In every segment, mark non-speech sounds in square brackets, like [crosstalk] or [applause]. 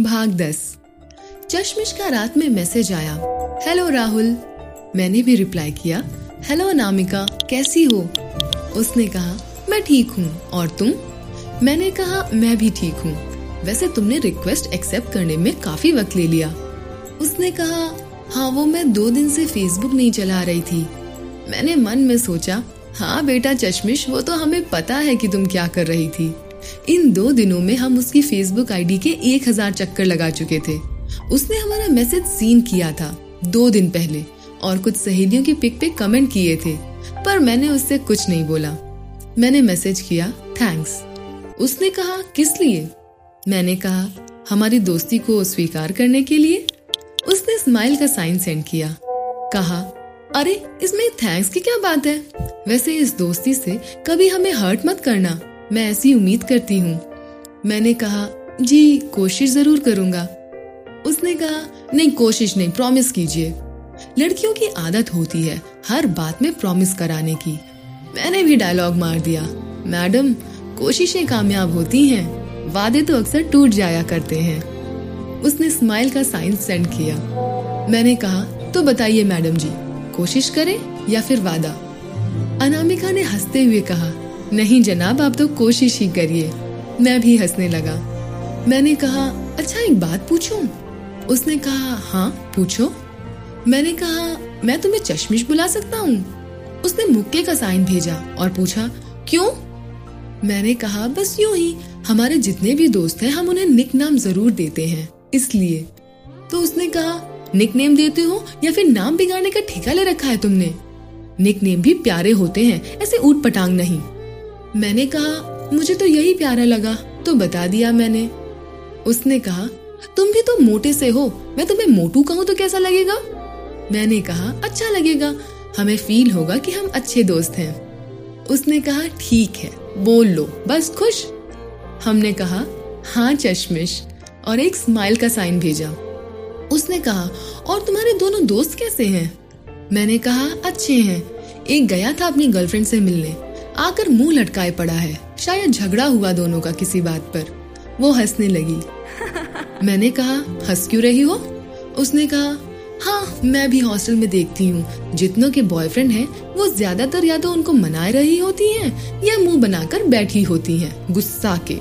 भाग दस। चश्मिश का रात में मैसेज आया। हेलो राहुल। मैंने भी रिप्लाई किया। हेलो अनामिका, कैसी हो? उसने कहा, मैं ठीक हूँ। और तुम? मैंने कहा, मैं भी ठीक हूँ। वैसे तुमने रिक्वेस्ट एक्सेप्ट करने में काफ़ी वक्त ले लिया। उसने कहा हाँ वो मैं दो दिन से फेसबुक नहीं चला रही थी। मैंने मन में सोचा हाँ बेटा चश्मिश, वो तो हमें पता है कि तुम क्या कर रही थी। इन दो दिनों में हम उसकी फेसबुक आईडी के एक हज़ार चक्कर लगा चुके थे। उसने हमारा मैसेज सीन किया था, दो दिन पहले, और कुछ सहेलियों की पिक पे कमेंट किए थे, पर मैंने उससे कुछ नहीं बोला। मैंने मैसेज किया थैंक्स उसने कहा, किस लिए? मैंने कहा, हमारी दोस्ती को स्वीकार करने के लिए। उसने स्माइल का साइन सेंड किया, कहा, अरे, इसमें थैंक्स की क्या बात है? वैसे इस दोस्ती से कभी हमें हर्ट मत करना। मैं ऐसी उम्मीद करती हूँ। मैंने कहा, जी, कोशिश ज़रूर करूँगा। उसने कहा, नहीं, कोशिश नहीं प्रॉमिस कीजिए। लड़कियों की आदत होती है हर बात में प्रॉमिस कराने की। मैंने भी डायलॉग मार दिया। मैडम, कोशिशें कामयाब होती हैं। वादे तो अक्सर टूट जाया करते हैं। उसने स्माइल का साइन सेंड किया। मैंने कहा तो बताइए मैडम जी, कोशिश करें या फिर वादा? अनामिका ने हँसते हुए कहा नहीं जनाब, आप तो कोशिश ही करिए। मैं भी हंसने लगा। मैंने कहा अच्छा एक बात पूछूँ? उसने कहा हाँ पूछो। मैंने कहा, मैं तुम्हें चश्मिश बुला सकता हूँ? उसने मुक्के का साइन भेजा और पूछा, क्यों? मैंने कहा, बस यूँ ही, हमारे जितने भी दोस्त हैं, हम उन्हें निक नाम ज़रूर देते हैं, इसलिए। तो उसने कहा निक नेम देते हो या फिर नाम बिगाड़ने का ठेका ले रखा है तुमने? निक नेम भी प्यारे होते हैं, ऐसे ऊट पटांग नहीं। मैंने कहा, मुझे तो यही प्यारा लगा तो बता दिया मैंने। उसने कहा, तुम भी तो मोटे से हो, मैं तुम्हें मोटू कहूँ तो कैसा लगेगा? मैंने कहा अच्छा लगेगा, हमें फील होगा कि हम अच्छे दोस्त हैं। उसने कहा, ठीक है, बोल लो, बस खुश? हमने कहा हाँ चश्मिश, और एक स्माइल का साइन भेजा। उसने कहा, और तुम्हारे दोनों दोस्त कैसे हैं? मैंने कहा, अच्छे हैं, एक गया था अपनी गर्लफ्रेंड से मिलने आकर मुँह लटकाए पड़ा है। शायद झगड़ा हुआ दोनों का किसी बात पर। वो हंसने लगी। [laughs] मैंने कहा हंस क्यों रही हो? उसने कहा हाँ मैं भी हॉस्टल में देखती हूँ। जितनों के बॉयफ्रेंड हैं वो ज़्यादातर या तो उनको मनाए रही होती हैं या मुँह बनाकर बैठी होती हैं गुस्सा के।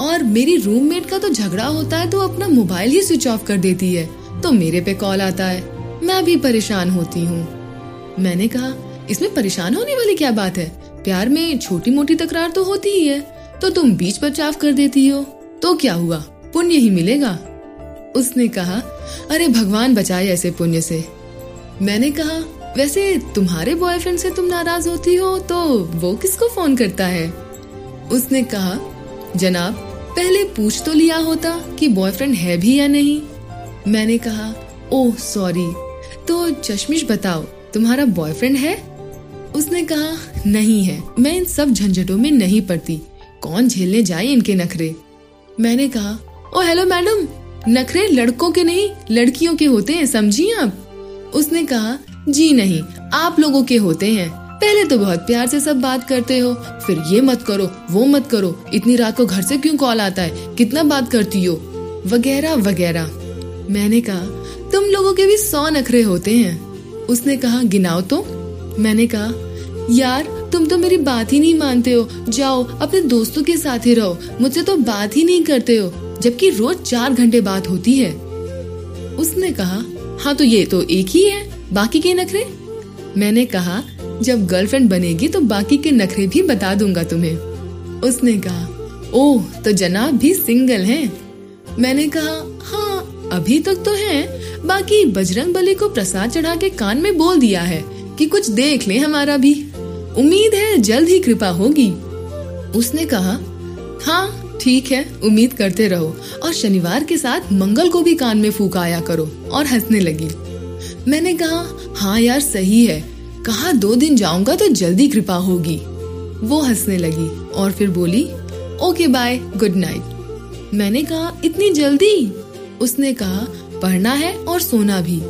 और मेरी रूममेट का तो झगड़ा होता है तो अपना मोबाइल ही स्विच ऑफ़ कर देती है तो मेरे पे कॉल आता है। मैं भी परेशान होती हूँ। मैंने कहा इसमें परेशान होने वाली क्या बात है? प्यार में छोटी मोटी तकरार तो होती ही है तो तुम बीच बचाव कर देती हो। तो क्या हुआ? पुण्य ही मिलेगा। उसने कहा, अरे भगवान, बचाए ऐसे पुण्य से। मैंने कहा, वैसे तुम्हारे बॉयफ्रेंड से तुम नाराज़ होती हो तो वो किसको फ़ोन करता है? उसने कहा, जनाब, पहले पूछ तो लिया होता कि बॉयफ्रेंड है भी या नहीं। मैंने कहा, ओह सॉरी तो चश्मिश, बताओ, तुम्हारा बॉयफ्रेंड है? उसने कहा, नहीं है। मैं इन सब झंझटों में नहीं पड़ती। कौन झेलने जाए इनके नखरे? मैंने कहा, ओ हेलो मैडम नखरे लड़कों के नहीं, लड़कियों के होते हैं, समझी आप? उसने कहा, जी नहीं, आप लोगों के होते हैं। पहले तो बहुत प्यार से सब बात करते हो। फिर ये मत करो, वो मत करो। इतनी रात को घर से क्यों कॉल आता है? कितना बात करती हो? वगैरह वगैरह। मैंने कहा, तुम लोगों के भी सौ नखरे होते हैं। उसने कहा, गिनाओ तो। मैंने कहा, यार, तुम तो मेरी बात ही नहीं मानते हो। जाओ, अपने दोस्तों के साथ ही रहो। मुझसे तो बात ही नहीं करते हो, जबकि रोज चार घंटे बात होती है। उसने कहा हाँ तो ये तो एक ही है, बाकी के नखरे? मैंने कहा, जब गर्लफ्रेंड बनेगी तो बाकी के नखरे भी बता दूँगा तुम्हें। उसने कहा, ओह तो जनाब भी सिंगल हैं। मैंने कहा हाँ अभी तक तो हैं। बाकी बजरंग बली को प्रसाद चढ़ा के कान में बोल दिया है। कि कुछ देख ले हमारा भी। उम्मीद है जल्द ही कृपा होगी। उसने कहा हाँ ठीक है, उम्मीद करते रहो और शनिवार के साथ मंगल को भी कान में फूकाया करो। और हंसने लगी। मैंने कहा हाँ यार, सही है। कहा दो दिन जाऊँगा तो जल्दी कृपा होगी। वो हंसने लगी और फिर बोली, ओके, बाय, गुड नाइट। मैंने कहा, इतनी जल्दी? उसने कहा, पढ़ना है और सोना भी।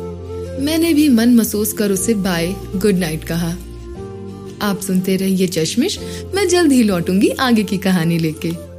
मैंने भी मन महसूस कर उसे बाय गुड नाइट कहा। आप सुनते रहिए चश्मिश, मैं जल्द ही लौटूँगी आगे की कहानी लेके।